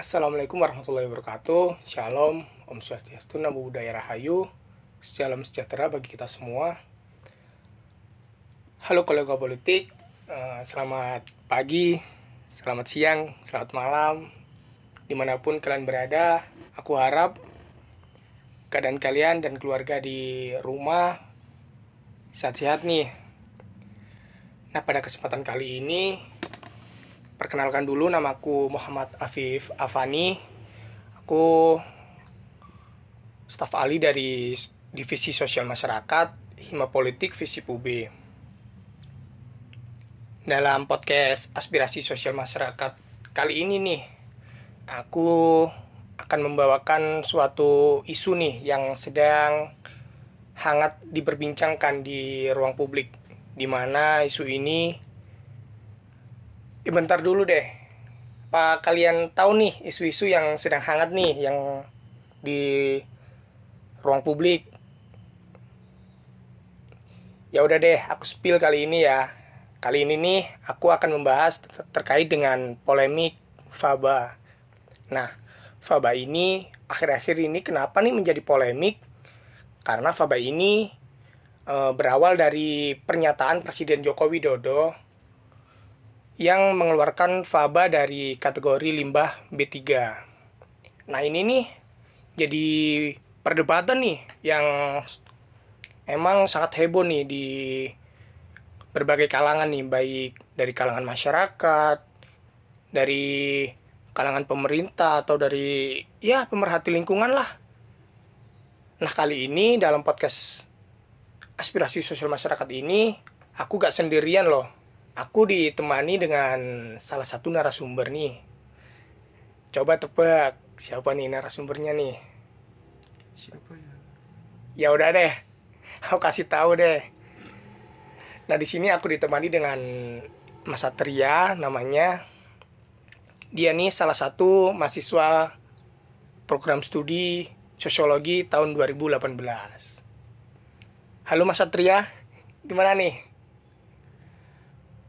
Assalamualaikum warahmatullahi wabarakatuh. Shalom, Om Swastiastu, Namo Buddhaya Rahayu. Salam sejahtera bagi kita semua. Halo kolega politik eh, Selamat pagi, selamat siang, selamat malam. Di mana pun kalian berada Aku harap Keadaan kalian dan keluarga di rumah Sehat-sehat nih. Nah pada kesempatan kali ini Perkenalkan dulu namaku Muhammad Afif Afani. Aku staf ahli dari Divisi Sosial Masyarakat Hima Politik Visi PUB. Dalam podcast Aspirasi Sosial Masyarakat kali ini nih, aku akan membawakan suatu isu nih yang sedang hangat diperbincangkan di ruang publik di mana isu ini bentar dulu deh. Apa kalian tahu nih isu-isu yang sedang hangat nih yang di ruang publik? Ya udah deh aku spill kali ini ya. Kali ini nih aku akan membahas ter- terkait dengan polemik faba. Nah faba ini akhir-akhir ini kenapa nih menjadi polemik? Karena faba ini eh, berawal dari pernyataan Presiden Joko Widodo yang mengeluarkan faba dari kategori limbah B3. Nah, ini nih jadi perdebatan nih yang emang sangat heboh nih di berbagai kalangan nih, baik dari kalangan masyarakat, dari kalangan pemerintah atau dari ya pemerhati lingkungan lah. Nah, kali ini dalam podcast aspirasi sosial masyarakat ini aku gak sendirian loh aku ditemani dengan salah satu narasumber nih. Coba tebak siapa nih narasumbernya nih? Siapa ya? ya udah deh aku kasih tahu deh. Nah di sini aku ditemani dengan Mas Satria namanya. Dia nih salah satu mahasiswa program studi sosiologi tahun 2018 halo Mas Satria. Gimana nih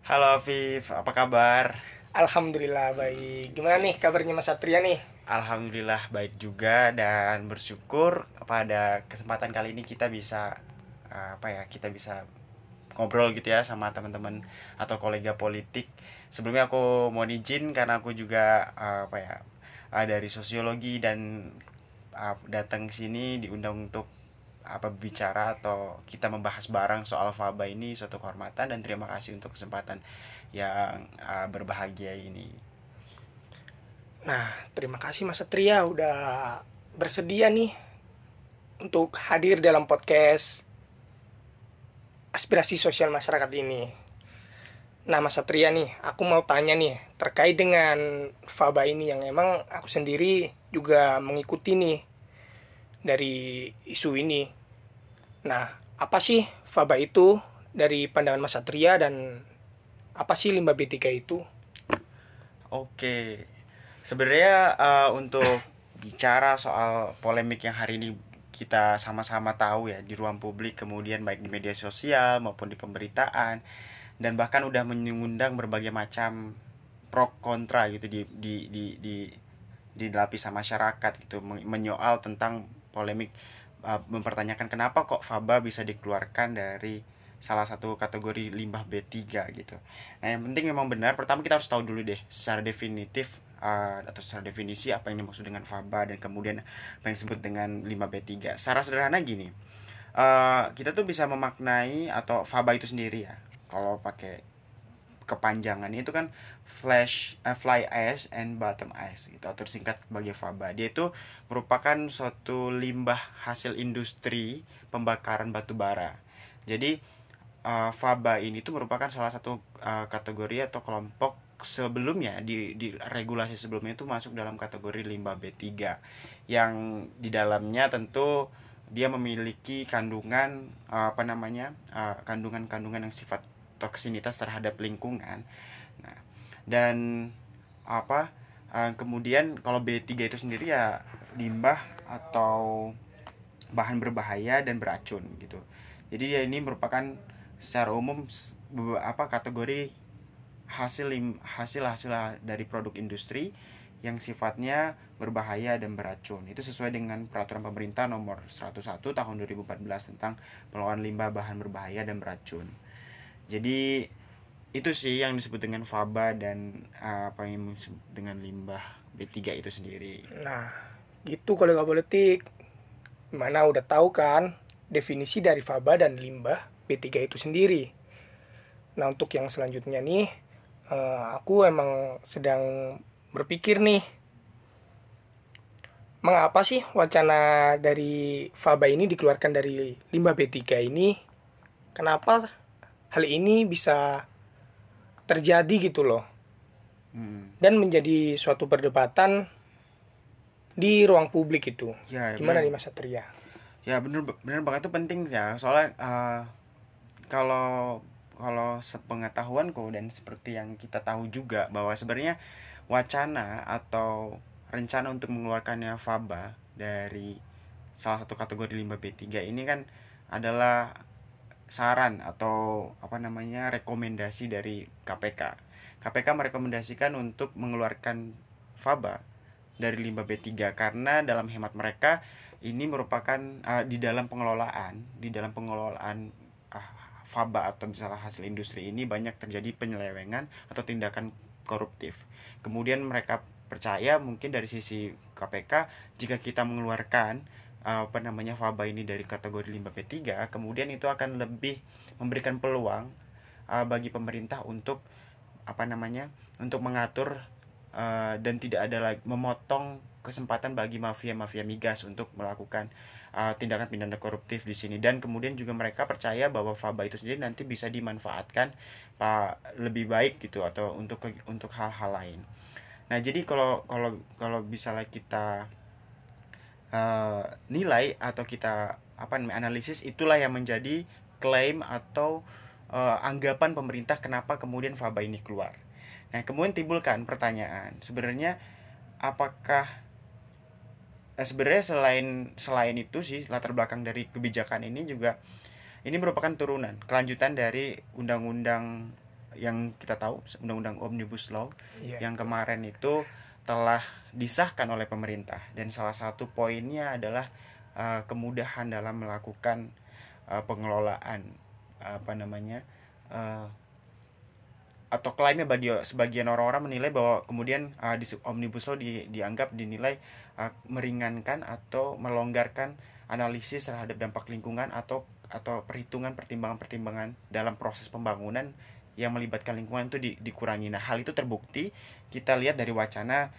Halo Afif, apa kabar? Alhamdulillah baik gimana nih kabarnya Mas Satria nih Alhamdulillah baik juga dan bersyukur pada kesempatan kali ini kita bisa eh, apa ya kita bisa ngobrol gitu ya sama teman-teman atau kolega politik. Sebelumnya aku mau izin karena aku juga eh, apa ya eh, dari sosiologi dan datang sini diundang untuk apa bicara atau kita membahas bareng soal faba ini suatu kehormatan dan terima kasih untuk kesempatan yang eh, berbahagia ini. Nah, terima kasih Mas Satria udah bersedia nih untuk hadir dalam podcast aspirasi sosial masyarakat ini. Nah, Mas Satria nih, aku mau tanya nih terkait dengan Faba ini yang emang aku sendiri juga mengikuti nih dari isu ini. Nah, apa sih Faba itu dari pandangan Mas Satria dan apa sih limbah B3 itu? Oke, sebenarnya eh, untuk bicara soal polemik yang hari ini kita sama-sama tahu ya di ruang publik, kemudian baik di media sosial maupun di pemberitaan, dan bahkan udah mengundang berbagai macam pro kontra gitu di di di di di lapisan masyarakat gitu men- menyoal tentang polemik eh, mempertanyakan kenapa kok faba bisa dikeluarkan dari salah satu kategori limbah B3 gitu. Nah, yang penting memang benar. Pertama kita harus tahu dulu deh secara definitif uh, atau secara definisi apa yang dimaksud dengan faba dan kemudian apa yang disebut dengan limbah B3. Secara sederhana gini. uh, kita tuh bisa memaknai atau faba itu sendiri ya. Kalau pakai kepanjangannya itu kan flash eh, fly ash and bottom ash gitu atau singkat sebagai faba. Dia itu merupakan suatu limbah hasil industri pembakaran batu bara. Jadi uh, faba ini tuh merupakan salah satu uh, kategori atau kelompok sebelumnya di di regulasi sebelumnya itu masuk dalam kategori limbah B3 yang di dalamnya tentu dia memiliki kandungan uh, apa namanya uh, kandungan-kandungan yang sifat toksinitas terhadap lingkungan. Nah, dan apa uh, kemudian kalau B3 itu sendiri ya limbah atau bahan berbahaya dan beracun gitu. Jadi dia ini merupakan secara umum apa kategori hasil hasil hasil dari produk industri yang sifatnya berbahaya dan beracun. Itu sesuai dengan peraturan pemerintah nomor 101 tahun 2014 tentang pengelolaan limbah bahan berbahaya dan beracun. Jadi itu sih yang disebut dengan faba dan uh, apa yang disebut dengan limbah B3 itu sendiri. Nah, gitu kalau nggak politik. Mana udah tahu kan definisi dari faba dan limbah B3 itu sendiri. Nah, untuk yang selanjutnya nih, uh, aku emang sedang berpikir nih mengapa sih wacana dari faba ini dikeluarkan dari limbah B3 ini kenapa hal ini bisa terjadi gitu loh Hmm. dan menjadi suatu perdebatan di ruang publik itu Ya, ya, gimana bener. nih Mas Satria Ya bener bener banget itu penting ya soalnya uh, kalau kalau sepengetahuanku dan seperti yang kita tahu juga bahwa sebenarnya wacana atau rencana untuk mengeluarkannya faba dari salah satu kategori limbah B3 ini kan adalah saran atau apa namanya rekomendasi dari KPK. KPK merekomendasikan untuk mengeluarkan faba dari limbah B3 karena dalam hemat mereka ini merupakan uh, di dalam pengelolaan di dalam pengelolaan uh, faba atau misalnya hasil industri ini banyak terjadi penyelewengan atau tindakan koruptif. Kemudian mereka percaya mungkin dari sisi KPK jika kita mengeluarkan apa namanya faba ini dari kategori limbah B3 kemudian itu akan lebih memberikan peluang uh, bagi pemerintah untuk apa namanya untuk mengatur uh, dan tidak ada lagi memotong kesempatan bagi mafia-mafia migas untuk melakukan uh, tindakan pidana koruptif di sini dan kemudian juga mereka percaya bahwa faba itu sendiri nanti bisa dimanfaatkan pak lebih baik gitu atau untuk untuk hal-hal lain. Nah jadi kalau kalau kalau misalnya kita uh, nilai atau kita apa namanya analisis itulah yang menjadi klaim atau uh, anggapan pemerintah kenapa kemudian faba ini keluar. Nah kemudian timbulkan pertanyaan sebenarnya apakah eh, sebenarnya selain selain itu sih latar belakang dari kebijakan ini juga ini merupakan turunan kelanjutan dari undang-undang yang kita tahu undang-undang omnibus law Iya. yang kemarin itu telah disahkan oleh pemerintah dan salah satu poinnya adalah uh, kemudahan dalam melakukan uh, pengelolaan apa namanya uh, atau klaimnya bagi sebagian orang-orang menilai bahwa kemudian uh, di omnibus law di, dianggap dinilai uh, meringankan atau melonggarkan analisis terhadap dampak lingkungan atau atau perhitungan pertimbangan-pertimbangan dalam proses pembangunan yang melibatkan lingkungan itu di- dikurangi. Nah, hal itu terbukti kita lihat dari wacana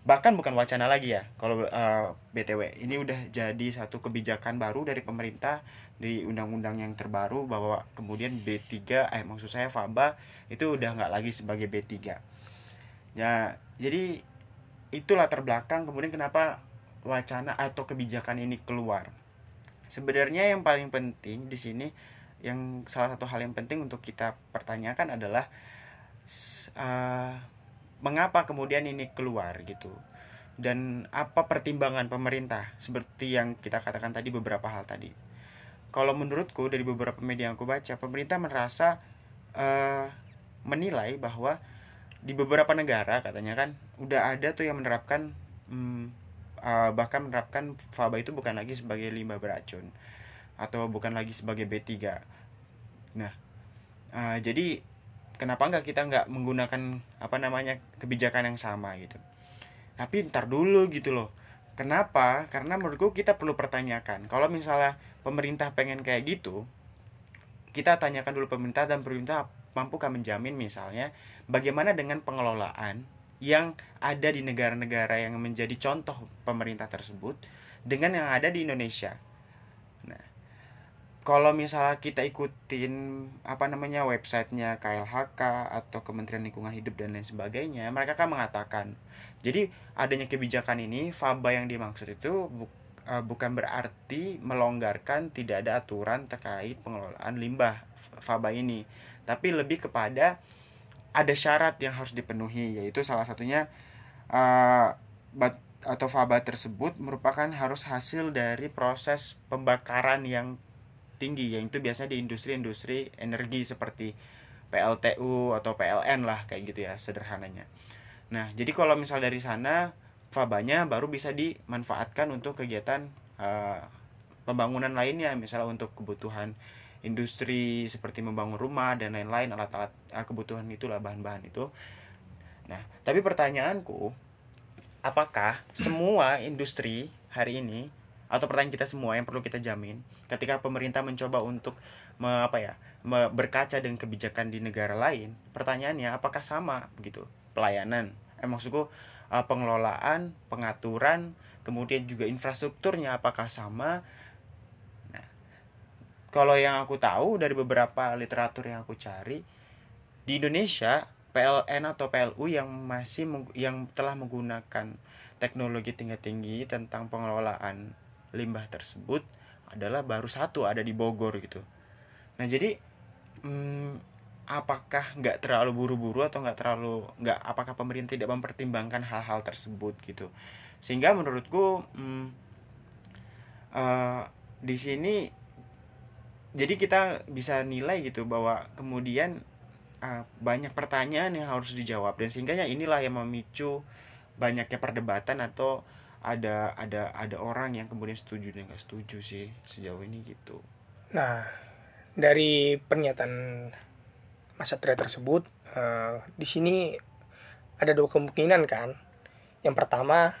bahkan bukan wacana lagi ya kalau uh, BTW ini udah jadi satu kebijakan baru dari pemerintah di undang-undang yang terbaru bahwa kemudian B3 eh maksud saya Faba itu udah nggak lagi sebagai B3 ya jadi itu latar belakang kemudian kenapa wacana atau kebijakan ini keluar. Sebenarnya yang paling penting di sini yang salah satu hal yang penting untuk kita pertanyakan adalah uh, mengapa kemudian ini keluar gitu. Dan apa pertimbangan pemerintah? Seperti yang kita katakan tadi beberapa hal tadi. Kalau menurutku dari beberapa media yang aku baca pemerintah merasa eh, menilai bahwa di beberapa negara katanya kan udah ada tuh yang menerapkan hmm, eh, bahkan menerapkan faba itu bukan lagi sebagai limbah beracun atau bukan lagi sebagai B3 nah eh, jadi kenapa nggak kita nggak menggunakan apa namanya kebijakan yang sama gitu. Tapi ntar dulu gitu loh. Kenapa? Karena menurutku kita perlu pertanyakan. Kalau misalnya pemerintah pengen kayak gitu kita tanyakan dulu pemerintah dan pemerintah mampukah menjamin misalnya bagaimana dengan pengelolaan yang ada di negara-negara yang menjadi contoh pemerintah tersebut dengan yang ada di Indonesia. Kalau misalnya kita ikutin apa namanya websitenya KLHK atau Kementerian Lingkungan Hidup dan lain sebagainya, mereka kan mengatakan jadi adanya kebijakan ini faba yang dimaksud itu bu- eh, bukan berarti melonggarkan tidak ada aturan terkait pengelolaan limbah faba ini, tapi lebih kepada ada syarat yang harus dipenuhi yaitu salah satunya eh, bat- atau faba tersebut merupakan harus hasil dari proses pembakaran yang tinggi yaitu biasanya di industri-industri energi seperti PLTU atau PLN lah kayak gitu ya sederhananya. Nah, jadi kalau misal dari sana fabanya baru bisa dimanfaatkan untuk kegiatan uh, pembangunan lainnya, misalnya untuk kebutuhan industri seperti membangun rumah dan lain-lain alat-alat uh, kebutuhan itulah bahan-bahan itu. Nah, tapi pertanyaanku, apakah semua industri hari ini atau pertanyaan kita semua yang perlu kita jamin ketika pemerintah mencoba untuk me, apa ya me, berkaca dengan kebijakan di negara lain pertanyaannya apakah sama begitu pelayanan. Eh maksudku uh, pengelolaan pengaturan kemudian juga infrastrukturnya apakah sama? Nah kalau yang aku tahu dari beberapa literatur yang aku cari di Indonesia PLN atau PLU yang masih yang telah menggunakan teknologi tingkat tinggi tentang pengelolaan limbah tersebut adalah baru satu ada di Bogor gitu. Nah jadi hmm, apakah nggak terlalu buru-buru atau nggak terlalu nggak apakah pemerintah tidak mempertimbangkan hal-hal tersebut gitu? Sehingga menurutku hmm, uh, di sini jadi kita bisa nilai gitu bahwa kemudian uh, banyak pertanyaan yang harus dijawab. Dan sehingga inilah yang memicu banyaknya perdebatan atau ada ada ada orang yang kemudian setuju dan nggak setuju sih sejauh ini gitu. Nah dari pernyataan Mas Satria tersebut uh, di sini ada dua kemungkinan kan. Yang pertama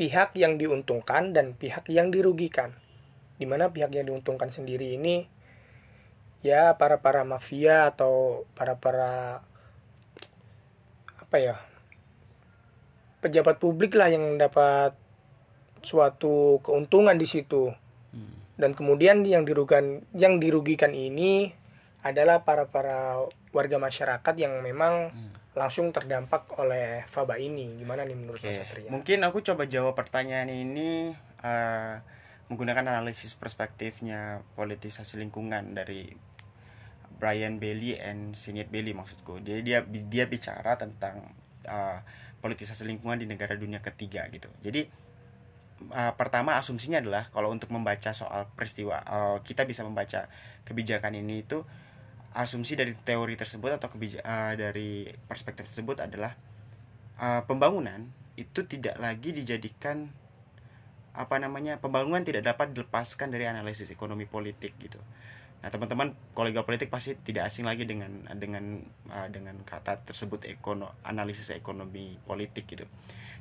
pihak yang diuntungkan dan pihak yang dirugikan. Di mana pihak yang diuntungkan sendiri ini ya para para mafia atau para para apa ya pejabat publik lah yang dapat suatu keuntungan di situ hmm. dan kemudian yang dirugikan yang dirugikan ini adalah para para warga masyarakat yang memang hmm. langsung terdampak oleh faba ini gimana nih menurut okay. Mas Satria? Mungkin aku coba jawab pertanyaan ini uh, menggunakan analisis perspektifnya politisasi lingkungan dari Brian Bailey and Sinead Bailey maksudku. Dia dia dia bicara tentang uh, politisasi lingkungan di negara dunia ketiga gitu. Jadi uh, pertama asumsinya adalah kalau untuk membaca soal peristiwa uh, kita bisa membaca kebijakan ini itu asumsi dari teori tersebut atau kebija uh, dari perspektif tersebut adalah uh, pembangunan itu tidak lagi dijadikan apa namanya pembangunan tidak dapat dilepaskan dari analisis ekonomi politik gitu. Nah teman-teman kolega politik pasti tidak asing lagi dengan dengan dengan kata tersebut ekono analisis ekonomi politik gitu.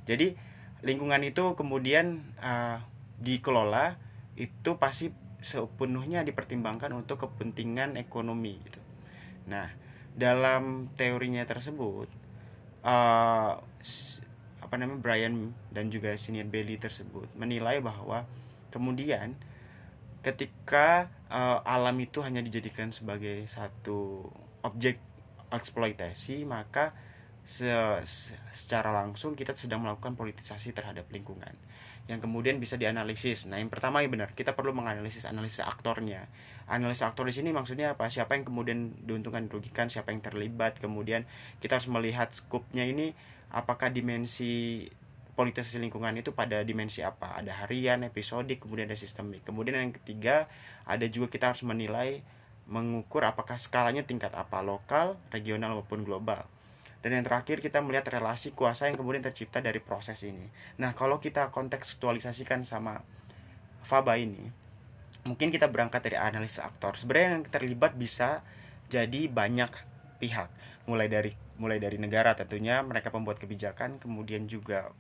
Jadi lingkungan itu kemudian uh, dikelola itu pasti sepenuhnya dipertimbangkan untuk kepentingan ekonomi gitu. Nah, dalam teorinya tersebut uh, apa namanya Brian dan juga Senior Bailey tersebut menilai bahwa kemudian ketika uh, alam itu hanya dijadikan sebagai satu objek eksploitasi maka se secara langsung kita sedang melakukan politisasi terhadap lingkungan yang kemudian bisa dianalisis. Nah, yang pertama ya benar, kita perlu menganalisis analisis aktornya. Analisis aktor di sini maksudnya apa? Siapa yang kemudian diuntungkan dirugikan, siapa yang terlibat. Kemudian kita harus melihat skupnya ini apakah dimensi politisasi lingkungan itu pada dimensi apa? Ada harian, episodik, kemudian ada sistemik. Kemudian yang ketiga, ada juga kita harus menilai mengukur apakah skalanya tingkat apa, lokal, regional maupun global. Dan yang terakhir kita melihat relasi kuasa yang kemudian tercipta dari proses ini. Nah, kalau kita kontekstualisasikan sama Faba ini, mungkin kita berangkat dari analisis aktor. Sebenarnya yang terlibat bisa jadi banyak pihak, mulai dari mulai dari negara tentunya mereka pembuat kebijakan, kemudian juga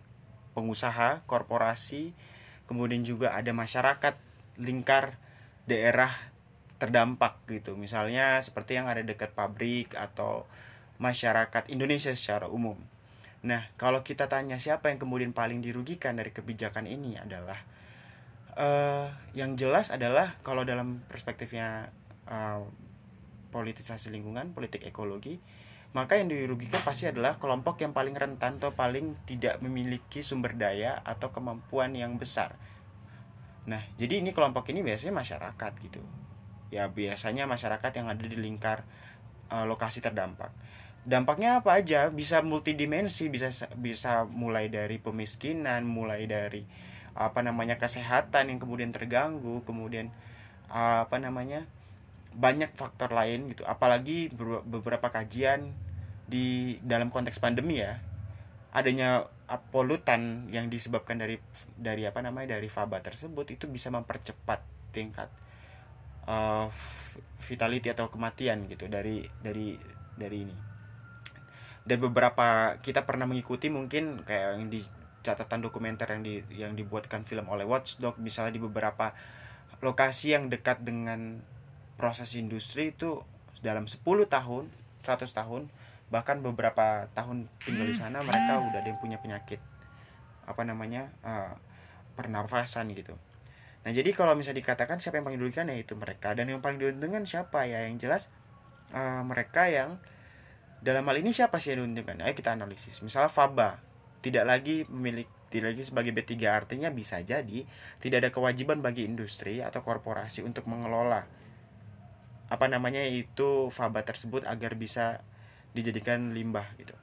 pengusaha, korporasi, kemudian juga ada masyarakat lingkar daerah terdampak gitu. Misalnya seperti yang ada dekat pabrik atau masyarakat Indonesia secara umum. Nah, kalau kita tanya siapa yang kemudian paling dirugikan dari kebijakan ini adalah uh, yang jelas adalah kalau dalam perspektifnya uh, politisasi lingkungan, politik ekologi, maka yang dirugikan pasti adalah kelompok yang paling rentan atau paling tidak memiliki sumber daya atau kemampuan yang besar. Nah, jadi ini kelompok ini biasanya masyarakat gitu. Ya biasanya masyarakat yang ada di lingkar uh, lokasi terdampak dampaknya apa aja? Bisa multidimensi bisa bisa mulai dari pemiskinan mulai dari apa namanya kesehatan yang kemudian terganggu kemudian apa namanya banyak faktor lain gitu. Apalagi beberapa kajian di dalam konteks pandemi ya adanya polutan yang disebabkan dari dari apa namanya dari faba tersebut itu bisa mempercepat tingkat uh, vitality atau kematian gitu dari dari dari ini dan beberapa kita pernah mengikuti mungkin kayak yang di catatan dokumenter yang di yang dibuatkan film oleh Watchdog misalnya di beberapa lokasi yang dekat dengan proses industri itu dalam 10 tahun 100 tahun bahkan beberapa tahun tinggal di sana mereka udah ada yang punya penyakit apa namanya uh, pernafasan gitu. Nah jadi kalau misalnya dikatakan siapa yang paling dirugikan? Ya itu mereka. Dan yang paling diuntungkan siapa? Ya yang jelas uh, mereka yang dalam hal ini siapa sih yang diuntungkan? Ayo kita analisis. Misalnya Faba tidak lagi memiliki tidak lagi sebagai B3 artinya bisa jadi tidak ada kewajiban bagi industri atau korporasi untuk mengelola apa namanya itu faba tersebut agar bisa dijadikan limbah gitu.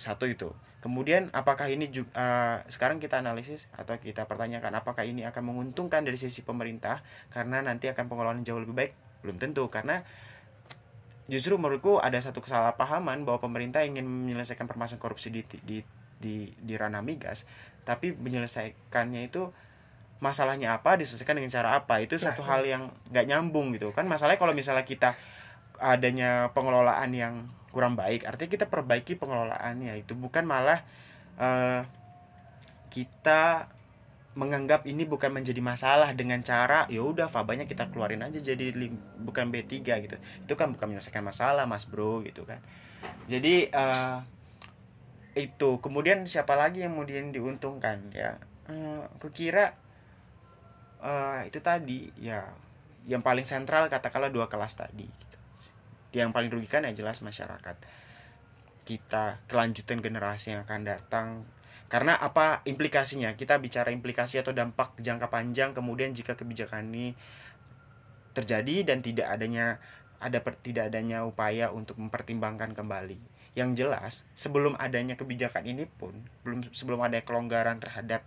Satu itu. Kemudian apakah ini juga uh, sekarang kita analisis atau kita pertanyakan apakah ini akan menguntungkan dari sisi pemerintah karena nanti akan pengelolaan jauh lebih baik? Belum tentu karena justru menurutku ada satu kesalahpahaman bahwa pemerintah ingin menyelesaikan permasalahan korupsi di di di, di ranah migas tapi menyelesaikannya itu masalahnya apa diselesaikan dengan cara apa? Itu satu hal yang nggak nyambung gitu kan. Masalahnya kalau misalnya kita adanya pengelolaan yang kurang baik artinya kita perbaiki pengelolaannya. Itu bukan malah uh, kita menganggap ini bukan menjadi masalah dengan cara ya udah fabanya kita keluarin aja jadi bukan B3 gitu. Itu kan bukan menyelesaikan masalah mas bro gitu kan. Jadi uh, itu. Kemudian siapa lagi yang kemudian diuntungkan ya? Uh, aku kira uh, itu tadi ya. Yang paling sentral katakanlah dua kelas tadi gitu. yang paling rugikan ya jelas masyarakat kita kelanjutan generasi yang akan datang karena apa implikasinya? Kita bicara implikasi atau dampak jangka panjang kemudian jika kebijakan ini terjadi dan tidak adanya ada per, tidak adanya upaya untuk mempertimbangkan kembali. Yang jelas, sebelum adanya kebijakan ini pun belum sebelum ada kelonggaran terhadap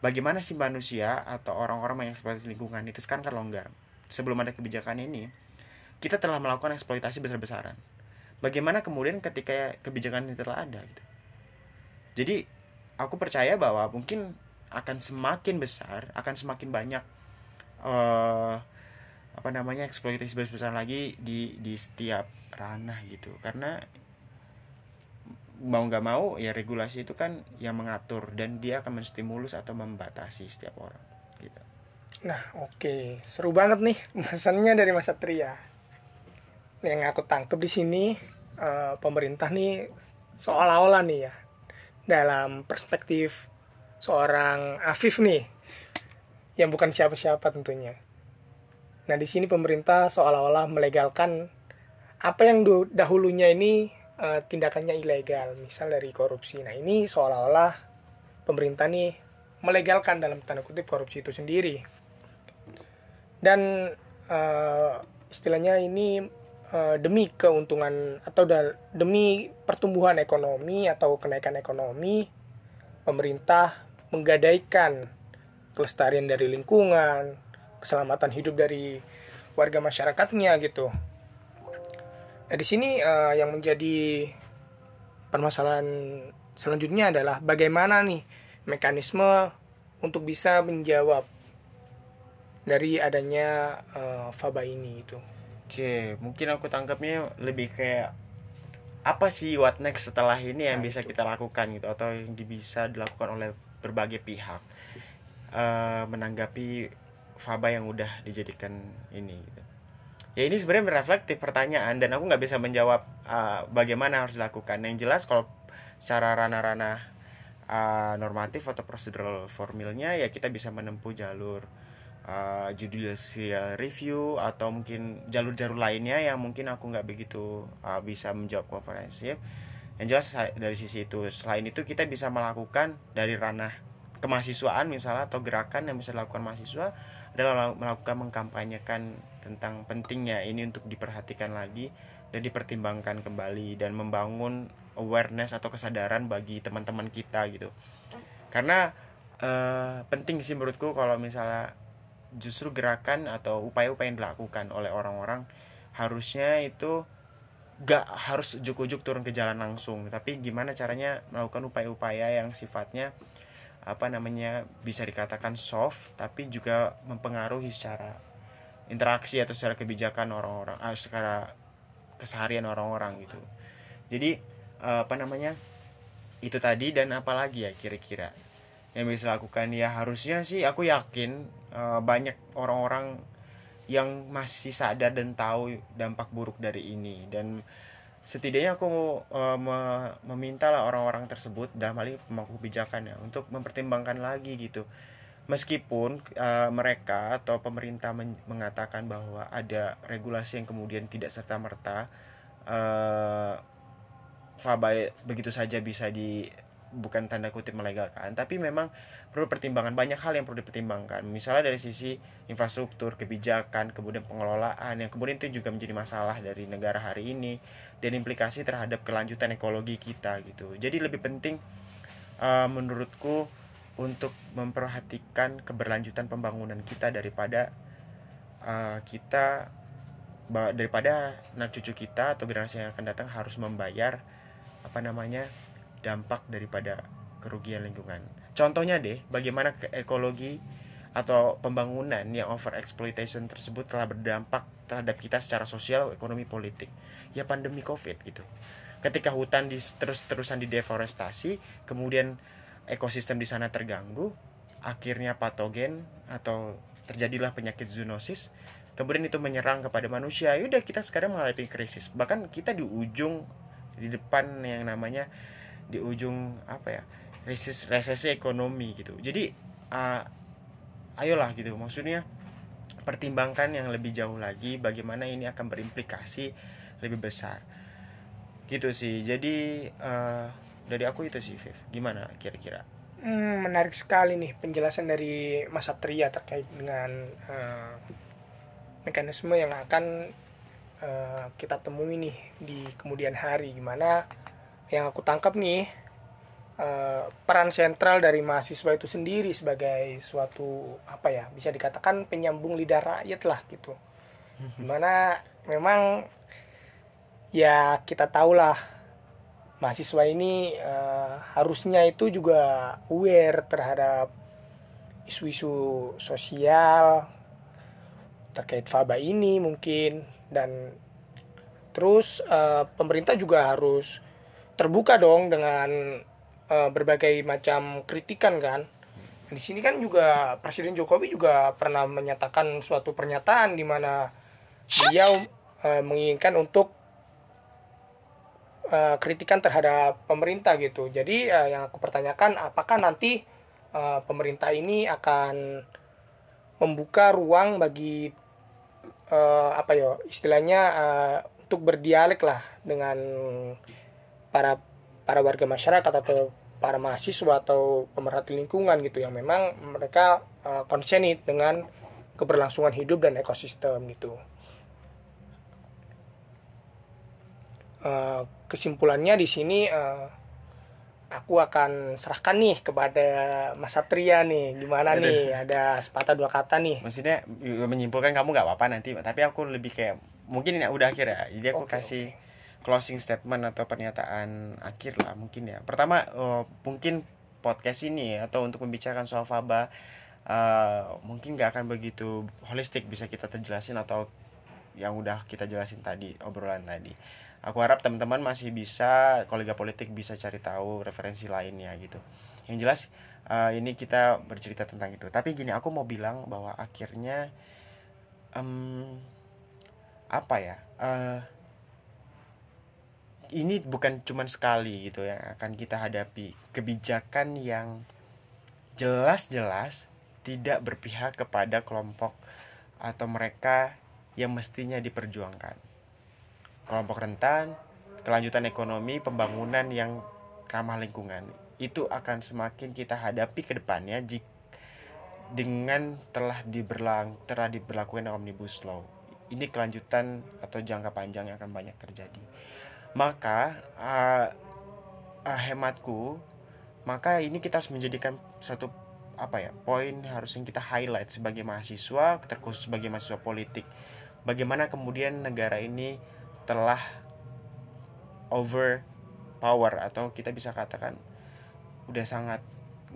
bagaimana sih manusia atau orang-orang yang eksploitasi lingkungan itu sekarang kan longgar. Sebelum ada kebijakan ini, kita telah melakukan eksploitasi besar-besaran. Bagaimana kemudian ketika kebijakan ini telah ada gitu. Jadi aku percaya bahwa mungkin akan semakin besar, akan semakin banyak uh, apa namanya eksploitasi besar lagi di di setiap ranah gitu. Karena mau nggak mau ya regulasi itu kan yang mengatur dan dia akan menstimulus atau membatasi setiap orang gitu. Nah, oke. Okay. Seru banget nih pesannya dari Mas Satria. Yang aku tangkap di sini uh, pemerintah nih seolah-olah nih ya dalam perspektif seorang Afif nih yang bukan siapa-siapa tentunya. Nah, di sini pemerintah seolah-olah melegalkan apa yang dahulunya ini uh, tindakannya ilegal, misal dari korupsi. Nah, ini seolah-olah pemerintah nih melegalkan dalam tanda kutip korupsi itu sendiri. Dan uh, istilahnya ini Eh, demi keuntungan atau demi pertumbuhan ekonomi atau kenaikan ekonomi pemerintah menggadaikan kelestarian dari lingkungan keselamatan hidup dari warga masyarakatnya gitu. Nah di sini uh, yang menjadi permasalahan selanjutnya adalah bagaimana nih mekanisme untuk bisa menjawab dari adanya uh, faba ini gitu Oke, mungkin aku tangkapnya lebih kayak apa sih what next setelah ini yang nah, bisa itu. kita lakukan gitu atau yang bisa dilakukan oleh berbagai pihak uh, menanggapi faba yang udah dijadikan ini gitu. Ya ini sebenarnya bereflektif pertanyaan dan aku nggak bisa menjawab uh, bagaimana harus dilakukan. Yang jelas kalau secara ranah-ranah uh, normatif atau procedural formilnya ya kita bisa menempuh jalur uh, judicial review atau mungkin jalur-jalur lainnya yang mungkin aku nggak begitu uh, bisa menjawab komprehensif. Yang jelas dari sisi itu selain itu kita bisa melakukan dari ranah kemahasiswaan misalnya atau gerakan yang bisa dilakukan mahasiswa adalah melakukan mengkampanyekan tentang pentingnya ini untuk diperhatikan lagi dan dipertimbangkan kembali dan membangun awareness atau kesadaran bagi teman-teman kita gitu. Karena uh, penting sih menurutku kalau misalnya justru gerakan atau upaya-upaya yang dilakukan oleh orang-orang harusnya itu gak harus ujuk-ujuk turun ke jalan langsung tapi gimana caranya melakukan upaya-upaya yang sifatnya apa namanya bisa dikatakan soft tapi juga mempengaruhi secara interaksi atau secara kebijakan orang-orang ah, secara keseharian orang-orang gitu. Jadi eh, apa namanya itu tadi dan apalagi ya kira-kira yang bisa lakukan ya harusnya sih aku yakin eh, banyak orang-orang yang masih sadar dan tahu dampak buruk dari ini. Dan setidaknya aku uh, me meminta lah orang-orang tersebut dalam hal ini pemangku kebijakan ya untuk mempertimbangkan lagi gitu. Meskipun uh, mereka atau pemerintah men mengatakan bahwa ada regulasi yang kemudian tidak serta merta uh, faba begitu saja bisa di bukan tanda kutip melegalkan tapi memang perlu pertimbangan banyak hal yang perlu dipertimbangkan. Misalnya dari sisi infrastruktur kebijakan kemudian pengelolaan yang kemudian itu juga menjadi masalah dari negara hari ini dan implikasi terhadap kelanjutan ekologi kita gitu. Jadi lebih penting uh, menurutku untuk memperhatikan keberlanjutan pembangunan kita daripada uh, kita daripada anak cucu kita atau generasi yang akan datang harus membayar apa namanya dampak daripada kerugian lingkungan. Contohnya deh, bagaimana ke ekologi atau pembangunan yang over exploitation tersebut telah berdampak terhadap kita secara sosial, ekonomi, politik. Ya pandemi Covid gitu. Ketika hutan di, terus-terusan dideforestasi, kemudian ekosistem di sana terganggu, akhirnya patogen atau terjadilah penyakit zoonosis, kemudian itu menyerang kepada manusia. Yaudah kita sekarang mengalami krisis. Bahkan kita di ujung di depan yang namanya di ujung apa ya resesi resesi ekonomi gitu. Jadi uh, ayolah gitu maksudnya pertimbangkan yang lebih jauh lagi bagaimana ini akan berimplikasi lebih besar. Gitu sih. Jadi uh, dari aku itu sih Viv. Gimana kira-kira? Hmm, menarik sekali nih penjelasan dari Mas Satria terkait dengan uh, mekanisme yang akan uh, kita temui nih di kemudian hari. Gimana yang aku tangkap nih uh, peran sentral dari mahasiswa itu sendiri sebagai suatu apa ya bisa dikatakan penyambung lidah rakyat lah gitu. Di mana memang ya kita tahulah mahasiswa ini uh, harusnya itu juga aware terhadap isu-isu sosial terkait faba ini mungkin. Dan terus uh, pemerintah juga harus terbuka dong dengan uh, berbagai macam kritikan kan? Di sini kan juga Presiden Jokowi juga pernah menyatakan suatu pernyataan di mana beliau uh, menginginkan untuk uh, kritikan terhadap pemerintah gitu. Jadi uh, yang aku pertanyakan apakah nanti uh, pemerintah ini akan membuka ruang bagi uh, apa ya istilahnya uh, untuk berdialek lah dengan para para warga masyarakat atau para mahasiswa atau pemerhati lingkungan gitu yang memang mereka uh, dengan keberlangsungan hidup dan ekosistem gitu. Uh, kesimpulannya di sini uh, aku akan serahkan nih kepada Mas Satria nih gimana Aduh. nih ada sepatah dua kata nih maksudnya menyimpulkan kamu nggak apa-apa nanti tapi aku lebih kayak mungkin ini udah akhir ya jadi aku okay, kasih okay closing statement atau pernyataan akhir lah mungkin ya. Pertama uh, mungkin podcast ini atau untuk membicarakan soal faba uh, mungkin nggak akan begitu holistik bisa kita terjelasin atau yang udah kita jelasin tadi obrolan tadi. Aku harap teman-teman masih bisa kolega politik bisa cari tahu referensi lainnya gitu. Yang jelas uh, ini kita bercerita tentang itu. Tapi gini aku mau bilang bahwa akhirnya um, apa ya uh, ini bukan cuma sekali gitu yang akan kita hadapi. Kebijakan yang jelas-jelas tidak berpihak kepada kelompok atau mereka yang mestinya diperjuangkan. Kelompok rentan kelanjutan ekonomi pembangunan yang ramah lingkungan. Itu akan semakin kita hadapi ke depannya dengan telah diberlang telah diberlakukan omnibus law. Ini kelanjutan atau jangka panjang yang akan banyak terjadi maka uh, uh, hematku maka ini kita harus menjadikan satu apa ya poin harus yang kita highlight sebagai mahasiswa terkhusus sebagai mahasiswa politik. Bagaimana kemudian negara ini telah over power atau kita bisa katakan udah sangat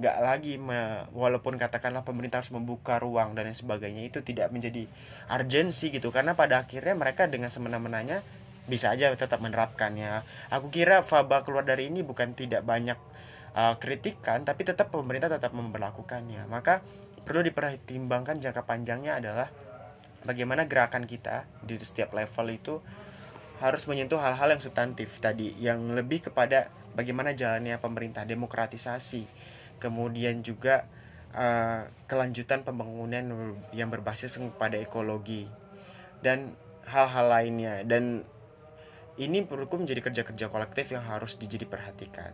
nggak lagi me, walaupun katakanlah pemerintah harus membuka ruang dan lain sebagainya itu tidak menjadi urgensi gitu. Karena pada akhirnya mereka dengan semena-menanya bisa aja tetap menerapkannya. Aku kira faba keluar dari ini bukan tidak banyak uh, kritikan tapi tetap pemerintah tetap memperlakukannya. Maka perlu dipertimbangkan jangka panjangnya adalah bagaimana gerakan kita di setiap level itu harus menyentuh hal-hal yang substantif tadi yang lebih kepada bagaimana jalannya pemerintah demokratisasi. Kemudian juga uh, kelanjutan pembangunan yang berbasis pada ekologi dan hal-hal lainnya. Dan ini menurutku menjadi kerja-kerja kolektif yang harus dijadi perhatikan.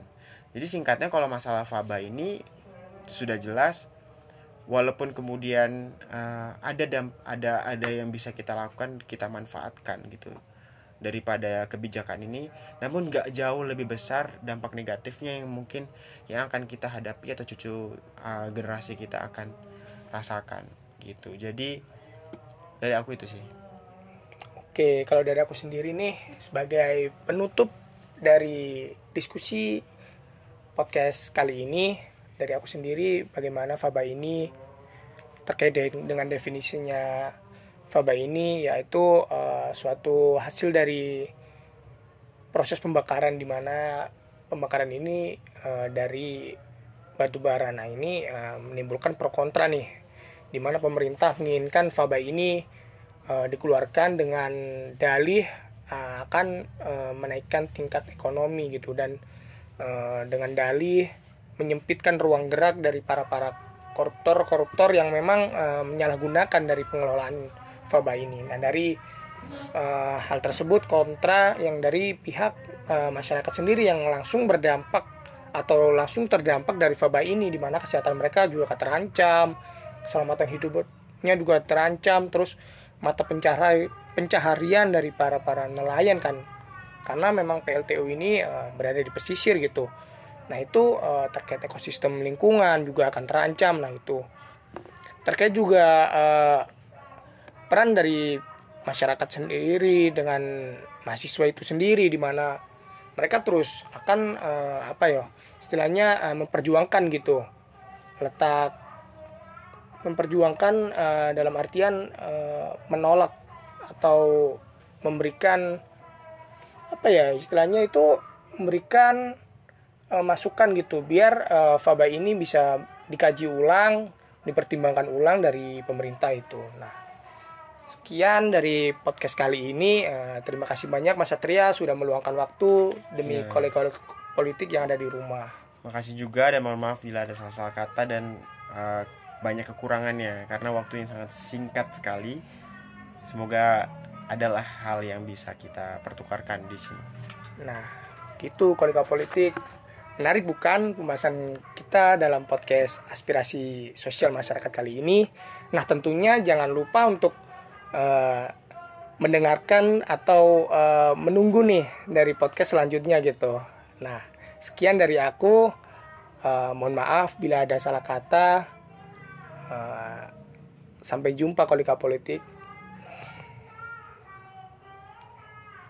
Jadi singkatnya kalau masalah faba ini sudah jelas walaupun kemudian uh, ada dam ada ada yang bisa kita lakukan kita manfaatkan gitu daripada kebijakan ini. Namun nggak jauh lebih besar dampak negatifnya yang mungkin yang akan kita hadapi atau cucu uh, generasi kita akan rasakan gitu. Jadi dari aku itu sih oke kalau dari aku sendiri nih sebagai penutup dari diskusi podcast kali ini dari aku sendiri bagaimana faba ini terkait dengan definisinya faba ini yaitu uh, suatu hasil dari proses pembakaran di mana pembakaran ini uh, dari batu bara. Nah, ini uh, menimbulkan pro kontra nih di mana pemerintah menginginkan faba ini uh, dikeluarkan dengan dalih uh, akan uh, menaikkan tingkat ekonomi gitu dan dengan dalih menyempitkan ruang gerak dari para para koruptor-koruptor yang memang menyalahgunakan dari pengelolaan faba ini. Nah dari hal tersebut kontra yang dari pihak masyarakat sendiri yang langsung berdampak atau langsung terdampak dari faba ini di mana kesehatan mereka juga terancam, keselamatan hidupnya juga terancam, terus mata pencahari, pencaharian dari para para nelayan kan karena memang PLTU ini uh, berada di pesisir gitu. Nah itu uh, terkait ekosistem lingkungan juga akan terancam. Nah itu terkait juga uh, peran dari masyarakat sendiri dengan mahasiswa itu sendiri di mana mereka terus akan uh, apa ya istilahnya uh, memperjuangkan gitu letak memperjuangkan uh, dalam artian uh, menolak atau memberikan apa ya istilahnya itu memberikan uh, masukan gitu biar uh, faba ini bisa dikaji ulang dipertimbangkan ulang dari pemerintah itu nah Sekian dari podcast kali ini. Uh, terima kasih banyak Mas Satria sudah meluangkan waktu demi yeah. kolega politik yang ada di rumah. Makasih juga dan mohon maaf bila ada salah-salah kata dan uh, banyak kekurangannya karena waktunya sangat singkat sekali. Semoga adalah hal yang bisa kita pertukarkan di sini. Nah, gitu kolega politik. Menarik bukan pembahasan kita dalam podcast aspirasi sosial masyarakat kali ini. Nah, tentunya jangan lupa untuk uh, mendengarkan atau uh, menunggu nih dari podcast selanjutnya gitu. Nah, sekian dari aku. Uh, mohon maaf bila ada salah kata. Uh, sampai jumpa kolega politik.